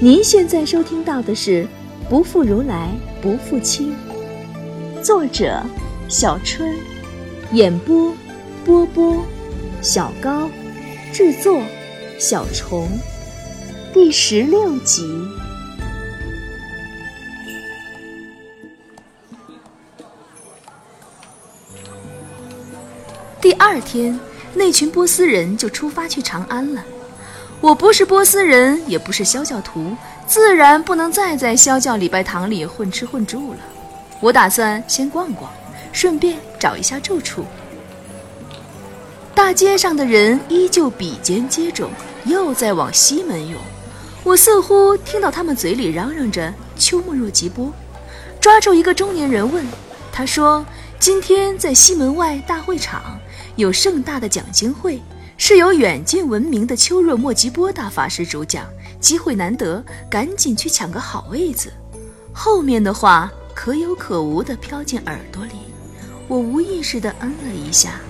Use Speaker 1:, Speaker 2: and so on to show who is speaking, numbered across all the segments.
Speaker 1: 您现在收听到的是《不负如来不负卿》，作者小春，演播波波，小高，制作小虫，第十六集。第二天，那群波斯人就出发去长安了。我不是波斯人，也不是萧教徒，自然不能再在萧教礼拜堂里混吃混住了。我打算先逛逛，顺便找一下住处。大街上的人依旧比肩接踵，又在往西门涌。我似乎听到他们嘴里嚷嚷着“秋末若吉波”。抓住一个中年人问，他说：“今天在西门外大会场有盛大的讲经会。”是由远近闻名的秋若莫吉波大法师主讲，机会难得，赶紧去抢个好位子。后面的话可有可无的飘进耳朵里，我无意识的嗯了一下，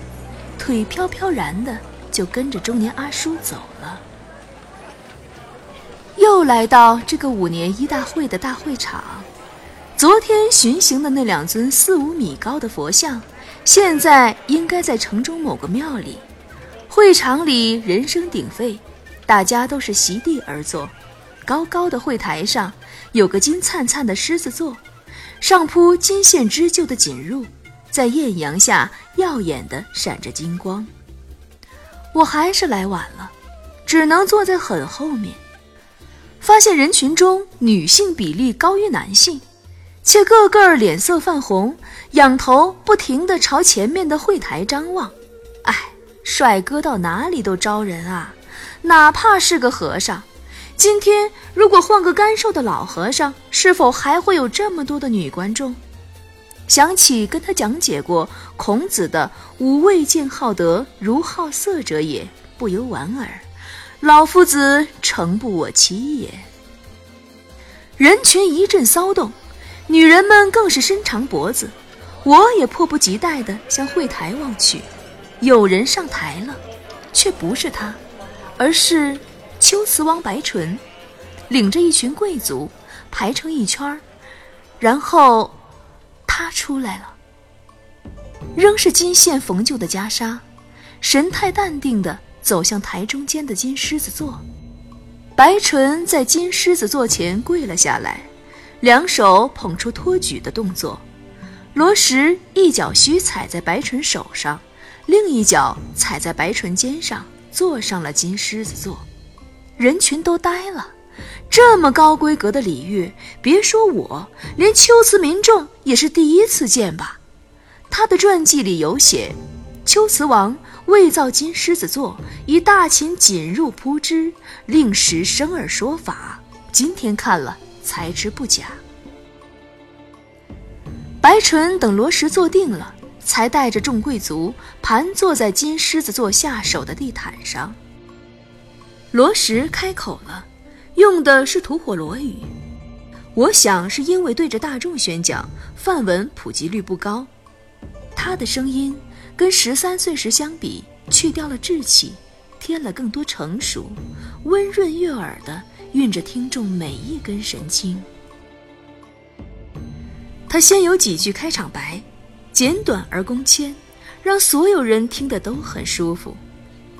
Speaker 1: 腿飘飘然的就跟着中年阿叔走了。又来到这个五年一大会的大会场，昨天巡行的那两尊四五米高的佛像，现在应该在城中某个庙里。会场里人声鼎沸，大家都是席地而坐。高高的会台上有个金灿灿的狮子座，上铺金线织就的锦褥，在艳阳下耀眼的闪着金光。我还是来晚了，只能坐在很后面。发现人群中女性比例高于男性，且个个脸色泛红，仰头不停地朝前面的会台张望。唉。帅哥到哪里都招人啊，哪怕是个和尚。今天如果换个干瘦的老和尚，是否还会有这么多的女观众？想起跟他讲解过孔子的“吾未见好德如好色者也”，不由莞尔。老夫子诚不我欺也。人群一阵骚动，女人们更是伸长脖子，我也迫不及待地向会台望去。有人上台了，却不是他，而是秋瓷王白纯，领着一群贵族排成一圈，然后他出来了，仍是金线缝就的袈裟，神态淡定地走向台中间的金狮子座。白纯在金狮子座前跪了下来，两手捧出托举的动作，罗什一脚虚踩在白纯手上。另一脚踩在白纯肩上，坐上了金狮子座，人群都呆了。这么高规格的礼遇，别说我，连秋瓷民众也是第一次见吧？他的传记里有写，秋瓷王为造金狮子座，以大秦锦褥铺之，令时生而说法。今天看了才知不假。白纯等罗石坐定了。才带着众贵族盘坐在金狮子座下手的地毯上。罗什开口了，用的是吐火罗语，我想是因为对着大众宣讲，范文普及率不高。他的声音跟十三岁时相比，去掉了稚气，添了更多成熟，温润悦耳的运着听众每一根神经。他先有几句开场白。简短而工谦，让所有人听得都很舒服。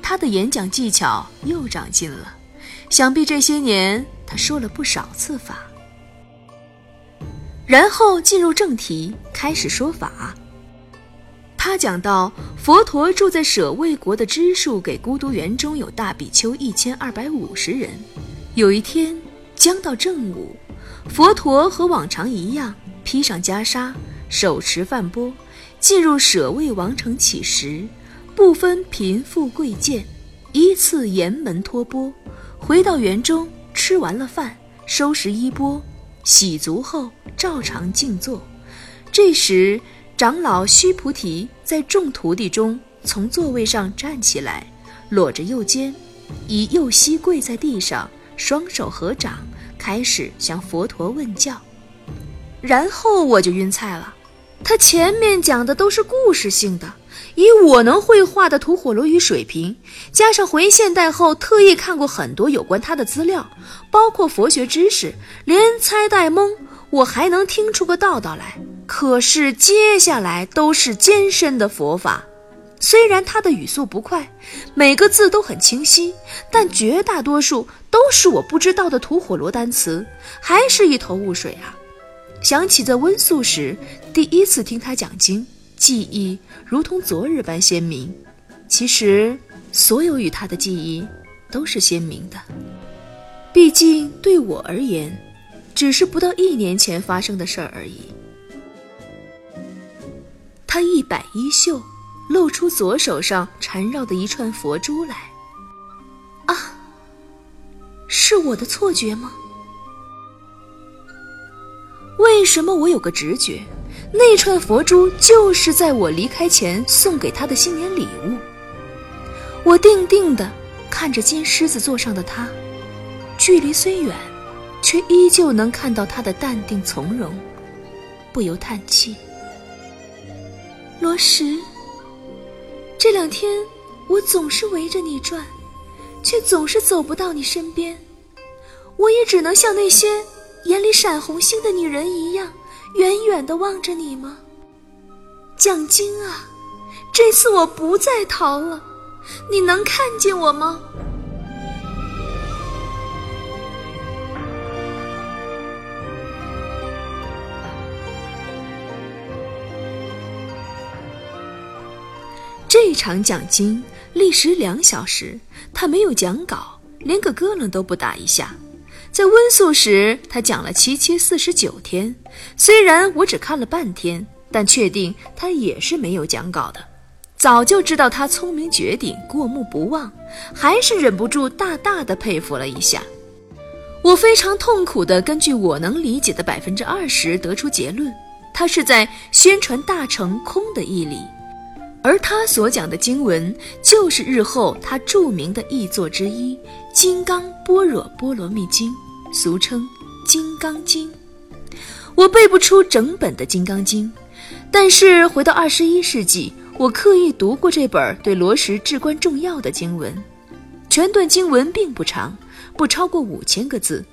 Speaker 1: 他的演讲技巧又长进了，想必这些年他说了不少次法。然后进入正题，开始说法。他讲到，佛陀住在舍卫国的支树给孤独园中有大比丘一千二百五十人。有一天将到正午，佛陀和往常一样，披上袈裟，手持饭钵。进入舍卫王城乞食，不分贫富贵贱，依次沿门托钵，回到园中吃完了饭，收拾衣钵，洗足后照常静坐。这时，长老须菩提在众徒弟中从座位上站起来，裸着右肩，以右膝跪在地上，双手合掌，开始向佛陀问教。然后我就晕菜了。他前面讲的都是故事性的，以我能绘画的吐火罗语水平，加上回现代后特意看过很多有关他的资料，包括佛学知识，连猜带蒙，我还能听出个道道来。可是接下来都是艰深的佛法，虽然他的语速不快，每个字都很清晰，但绝大多数都是我不知道的吐火罗单词，还是一头雾水啊！想起在温宿时第一次听他讲经。记忆如同昨日般鲜明，其实所有与他的记忆都是鲜明的。毕竟对我而言，只是不到一年前发生的事儿而已。他一摆衣袖，露出左手上缠绕的一串佛珠来。啊，是我的错觉吗？为什么我有个直觉？那串佛珠就是在我离开前送给他的新年礼物。我定定地看着金狮子座上的他，距离虽远，却依旧能看到他的淡定从容，不由叹气。罗什，这两天我总是围着你转，却总是走不到你身边，我也只能像那些眼里闪红星的女人一样。远远的望着你吗，蒋晶啊？这次我不再逃了，你能看见我吗？这场讲经历时两小时，他没有讲稿，连个咯楞都不打一下。在温宿时，他讲了七七四十九天。虽然我只看了半天，但确定他也是没有讲稿的。早就知道他聪明绝顶、过目不忘，还是忍不住大大的佩服了一下。我非常痛苦地根据我能理解的百分之二十得出结论：他是在宣传大乘空的义理，而他所讲的经文就是日后他著名的译作之一《金刚般若波罗蜜经》。俗称《金刚经》，我背不出整本的《金刚经》，但是回到二十一世纪，我刻意读过这本对罗什至关重要的经文。全段经文并不长，不超过五千个字，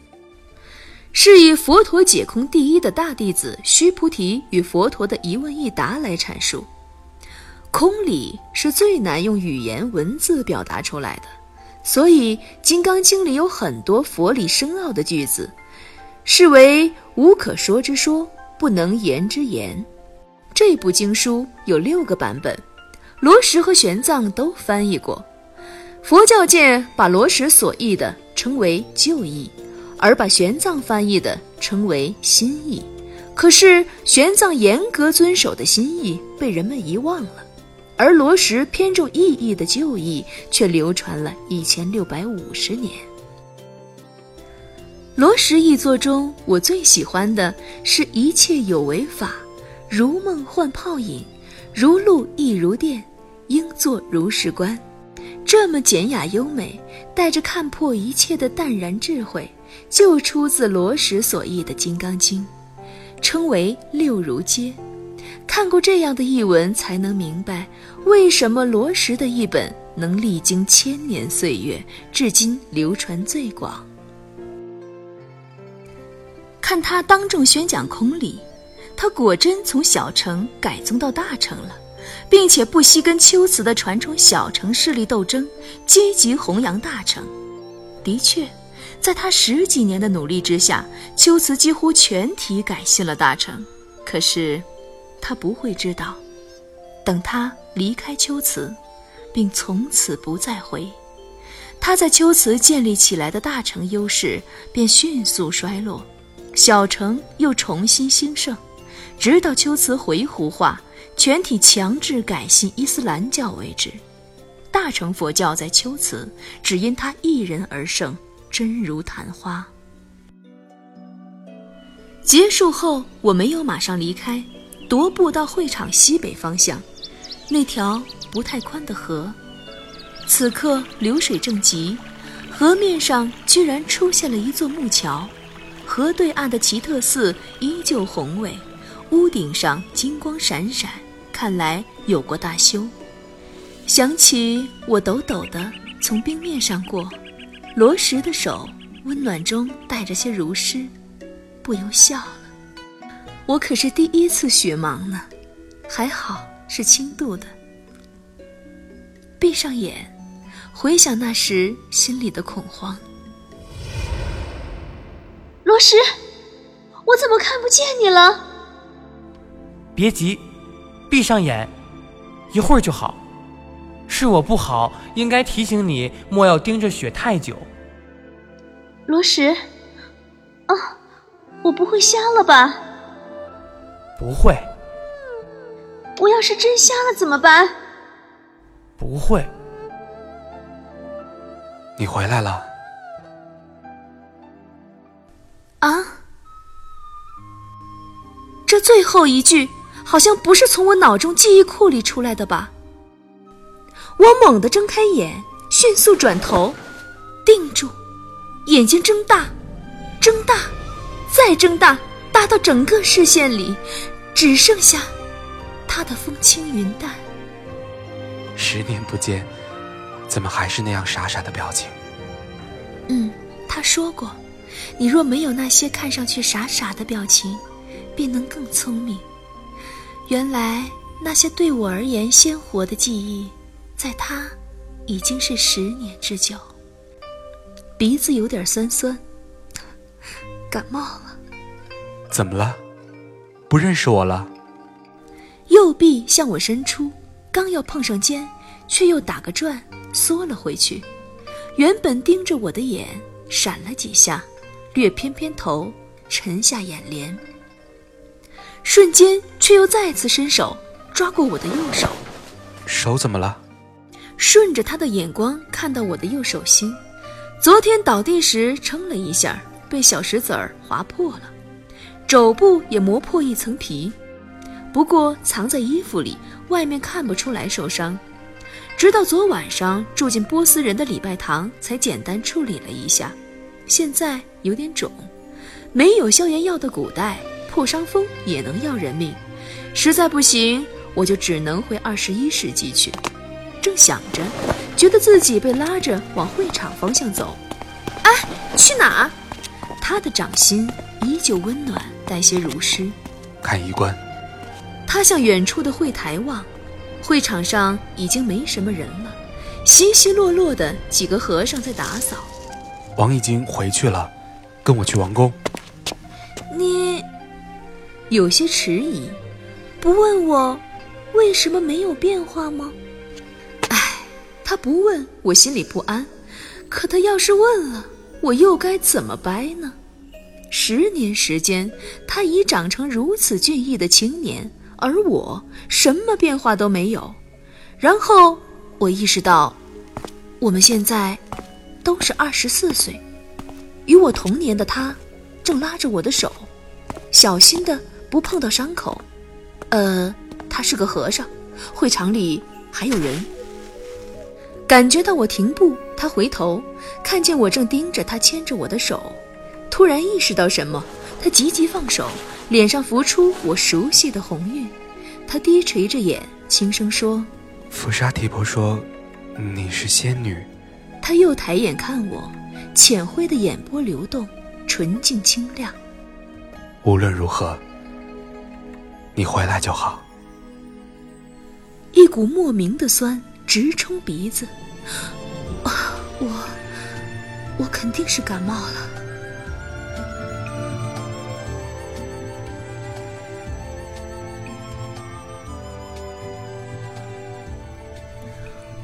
Speaker 1: 是以佛陀解空第一的大弟子须菩提与佛陀的一问一答来阐述。空理是最难用语言文字表达出来的。所以，《金刚经》里有很多佛理深奥的句子，是为无可说之说，不能言之言。这部经书有六个版本，罗什和玄奘都翻译过。佛教界把罗什所译的称为旧译，而把玄奘翻译的称为新译。可是，玄奘严格遵守的新译被人们遗忘了。而罗什偏重意义的旧义却流传了一千六百五十年。罗什译作中，我最喜欢的是一切有为法，如梦幻泡影，如露亦如电，应作如是观。这么简雅优美，带着看破一切的淡然智慧，就出自罗什所译的《金刚经》，称为六如街。看过这样的译文，才能明白为什么罗什的译本能历经千年岁月，至今流传最广。看他当众宣讲空理，他果真从小乘改宗到大乘了，并且不惜跟秋瓷的传统小乘势力斗争，积极弘扬大乘。的确，在他十几年的努力之下，秋瓷几乎全体改信了大乘。可是。他不会知道，等他离开秋瓷，并从此不再回，他在秋瓷建立起来的大成优势便迅速衰落，小城又重新兴盛，直到秋瓷回鹘化，全体强制改信伊斯兰教为止。大乘佛教在秋瓷只因他一人而盛，真如昙花。结束后，我没有马上离开。踱步到会场西北方向，那条不太宽的河，此刻流水正急，河面上居然出现了一座木桥，河对岸的奇特寺依旧宏伟，屋顶上金光闪闪，看来有过大修。想起我抖抖的从冰面上过，罗什的手温暖中带着些如湿，不由笑了。我可是第一次雪盲呢，还好是轻度的。闭上眼，回想那时心里的恐慌。
Speaker 2: 罗什，我怎么看不见你了？
Speaker 3: 别急，闭上眼，一会儿就好。是我不好，应该提醒你莫要盯着雪太久。
Speaker 2: 罗什，啊，我不会瞎了吧？
Speaker 3: 不会。
Speaker 2: 我要是真瞎了怎么办？
Speaker 3: 不会。
Speaker 4: 你回来了。
Speaker 1: 啊！这最后一句好像不是从我脑中记忆库里出来的吧？我猛地睁开眼，迅速转头，定住，眼睛睁大，睁大，再睁大，大到整个视线里只剩下他的风轻云淡。
Speaker 4: 十年不见，怎么还是那样傻傻的表情？
Speaker 1: 嗯，他说过。你若没有那些看上去傻傻的表情，便能更聪明。原来那些对我而言鲜活的记忆，在他已经是十年之久。鼻子有点酸酸，感冒了。
Speaker 4: 怎么了？不认识我了？
Speaker 1: 右臂向我伸出，刚要碰上肩，却又打个转缩了回去。原本盯着我的眼闪了几下。略偏偏头，沉下眼帘，瞬间却又再次伸手抓过我的右手。
Speaker 4: 手怎么了？
Speaker 1: 顺着他的眼光看到我的右手心，昨天倒地时撑了一下，被小石子儿划破了，肘部也磨破一层皮，不过藏在衣服里，外面看不出来受伤。直到昨晚上住进波斯人的礼拜堂，才简单处理了一下。现在有点肿，没有消炎药的古代，破伤风也能要人命。实在不行，我就只能回二十一世纪去。正想着，觉得自己被拉着往会场方向走。哎，去哪儿？他的掌心依旧温暖，带些如诗。
Speaker 4: 看衣冠。
Speaker 1: 他向远处的会台望，会场上已经没什么人了，稀稀落落的几个和尚在打扫。
Speaker 4: 王已经回去了，跟我去王宫。
Speaker 1: 你有些迟疑，不问我为什么没有变化吗？唉，他不问我心里不安，可他要是问了，我又该怎么掰呢？十年时间，他已长成如此俊逸的青年，而我什么变化都没有。然后我意识到，我们现在。都是二十四岁，与我同年的他，正拉着我的手，小心的不碰到伤口。呃，他是个和尚，会场里还有人。感觉到我停步，他回头看见我正盯着他牵着我的手，突然意识到什么，他急急放手，脸上浮出我熟悉的红晕。他低垂着眼，轻声说：“
Speaker 4: 弗沙提婆说，你是仙女。”
Speaker 1: 他又抬眼看我，浅灰的眼波流动，纯净清亮。
Speaker 4: 无论如何，你回来就好。
Speaker 1: 一股莫名的酸直冲鼻子，啊，我，我肯定是感冒了。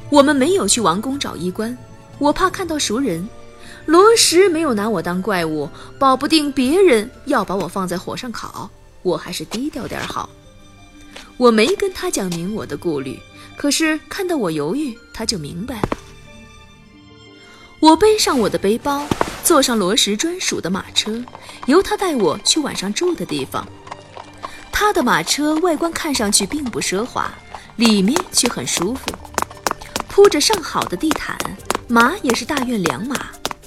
Speaker 1: 我们没有去王宫找医官。我怕看到熟人，罗什没有拿我当怪物，保不定别人要把我放在火上烤，我还是低调点好。我没跟他讲明我的顾虑，可是看到我犹豫，他就明白了。我背上我的背包，坐上罗什专属的马车，由他带我去晚上住的地方。他的马车外观看上去并不奢华，里面却很舒服，铺着上好的地毯。马也是大院良马。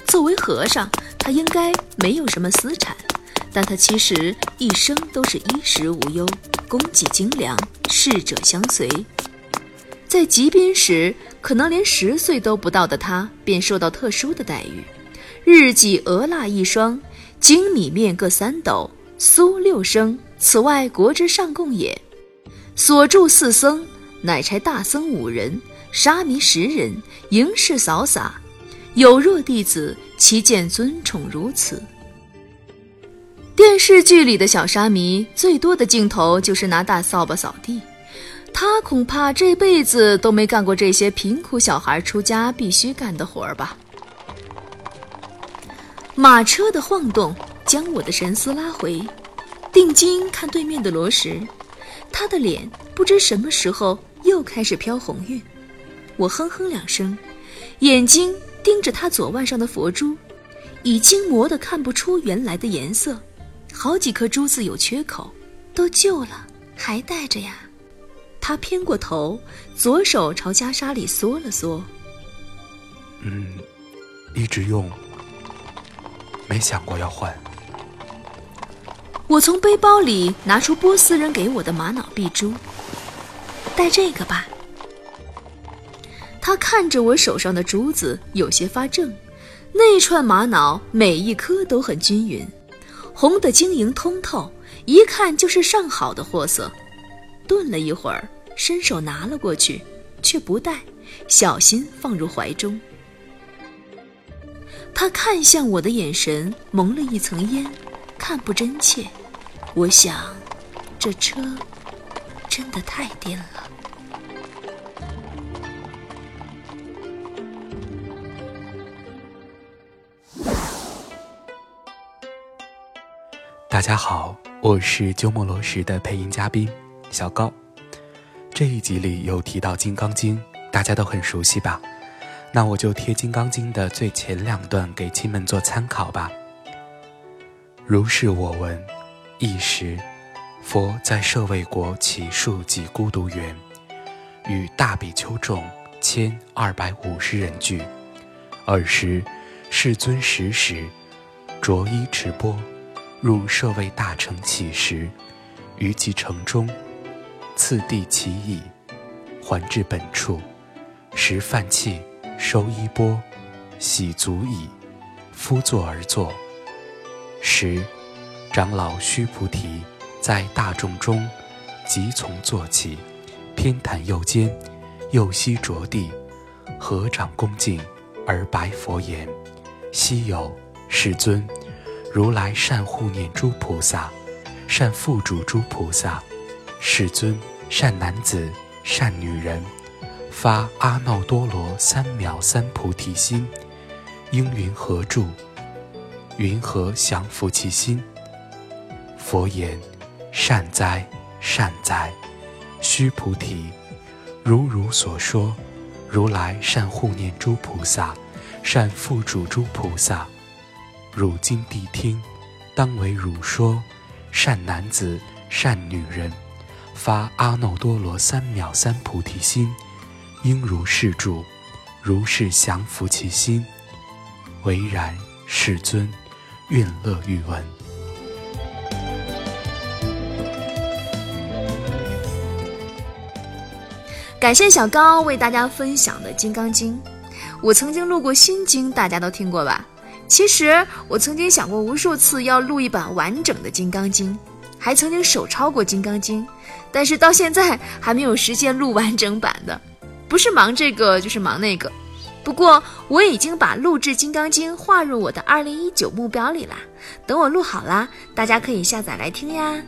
Speaker 1: 作为和尚，他应该没有什么私产，但他其实一生都是衣食无忧，供给精良，侍者相随。在极宾时，可能连十岁都不到的他便受到特殊的待遇：日记鹅蜡一双，精米面各三斗，酥六升。此外，国之上贡也。所住四僧，乃差大僧五人，沙弥十人，迎侍扫洒。有若弟子，其见尊宠如此。电视剧里的小沙弥最多的镜头就是拿大扫把扫地，他恐怕这辈子都没干过这些贫苦小孩出家必须干的活儿吧。马车的晃动将我的神思拉回，定睛看对面的罗石，他的脸不知什么时候又开始飘红晕。我哼哼两声，眼睛盯着他左腕上的佛珠，已经磨得看不出原来的颜色。好几颗珠子有缺口，都旧了，还戴着呀。他偏过头，左手朝袈裟里缩了缩。
Speaker 4: 嗯，一直用，没想过要换。
Speaker 1: 我从背包里拿出波斯人给我的玛瑙碧珠，戴这个吧。他看着我手上的珠子，有些发怔。那串玛瑙每一颗都很均匀。红的晶莹通透，一看就是上好的货色。顿了一会儿，伸手拿了过去，却不戴，小心放入怀中。他看向我的眼神蒙了一层烟，看不真切。我想，这车真的太颠了。
Speaker 4: 大家好，我是鸠摩罗什的配音嘉宾小高。这一集里有提到《金刚经》，大家都很熟悉吧？那我就贴《金刚经》的最前两段给亲们做参考吧。如是我闻，一时，佛在舍卫国起数及孤独园，与大比丘众千二百五十人聚。尔时，世尊时时着衣持钵。入舍卫大城起时，于其城中，次第其矣，还至本处，食饭器，收衣钵，洗足矣，敷坐而坐。时，长老须菩提在大众中，即从坐起，偏袒右肩，右膝着地，合掌恭敬，而白佛言：“昔有世尊。”如来善护念诸菩萨，善付嘱诸菩萨，世尊善男子善女人，发阿耨多罗三藐三菩提心，应云何住？云何降伏其心？佛言：善哉，善哉！须菩提，如汝所说，如来善护念诸菩萨，善付嘱诸菩萨。汝今谛听，当为汝说。善男子，善女人，发阿耨多罗三藐三菩提心，应如是住，如是降伏其心。唯然，世尊，愿乐欲闻。
Speaker 1: 感谢小高为大家分享的《金刚经》，我曾经录过《心经》，大家都听过吧？其实我曾经想过无数次要录一版完整的《金刚经》，还曾经手抄过《金刚经》，但是到现在还没有实现录完整版的。不是忙这个就是忙那个。不过我已经把录制《金刚经》划入我的二零一九目标里啦。等我录好啦，大家可以下载来听呀。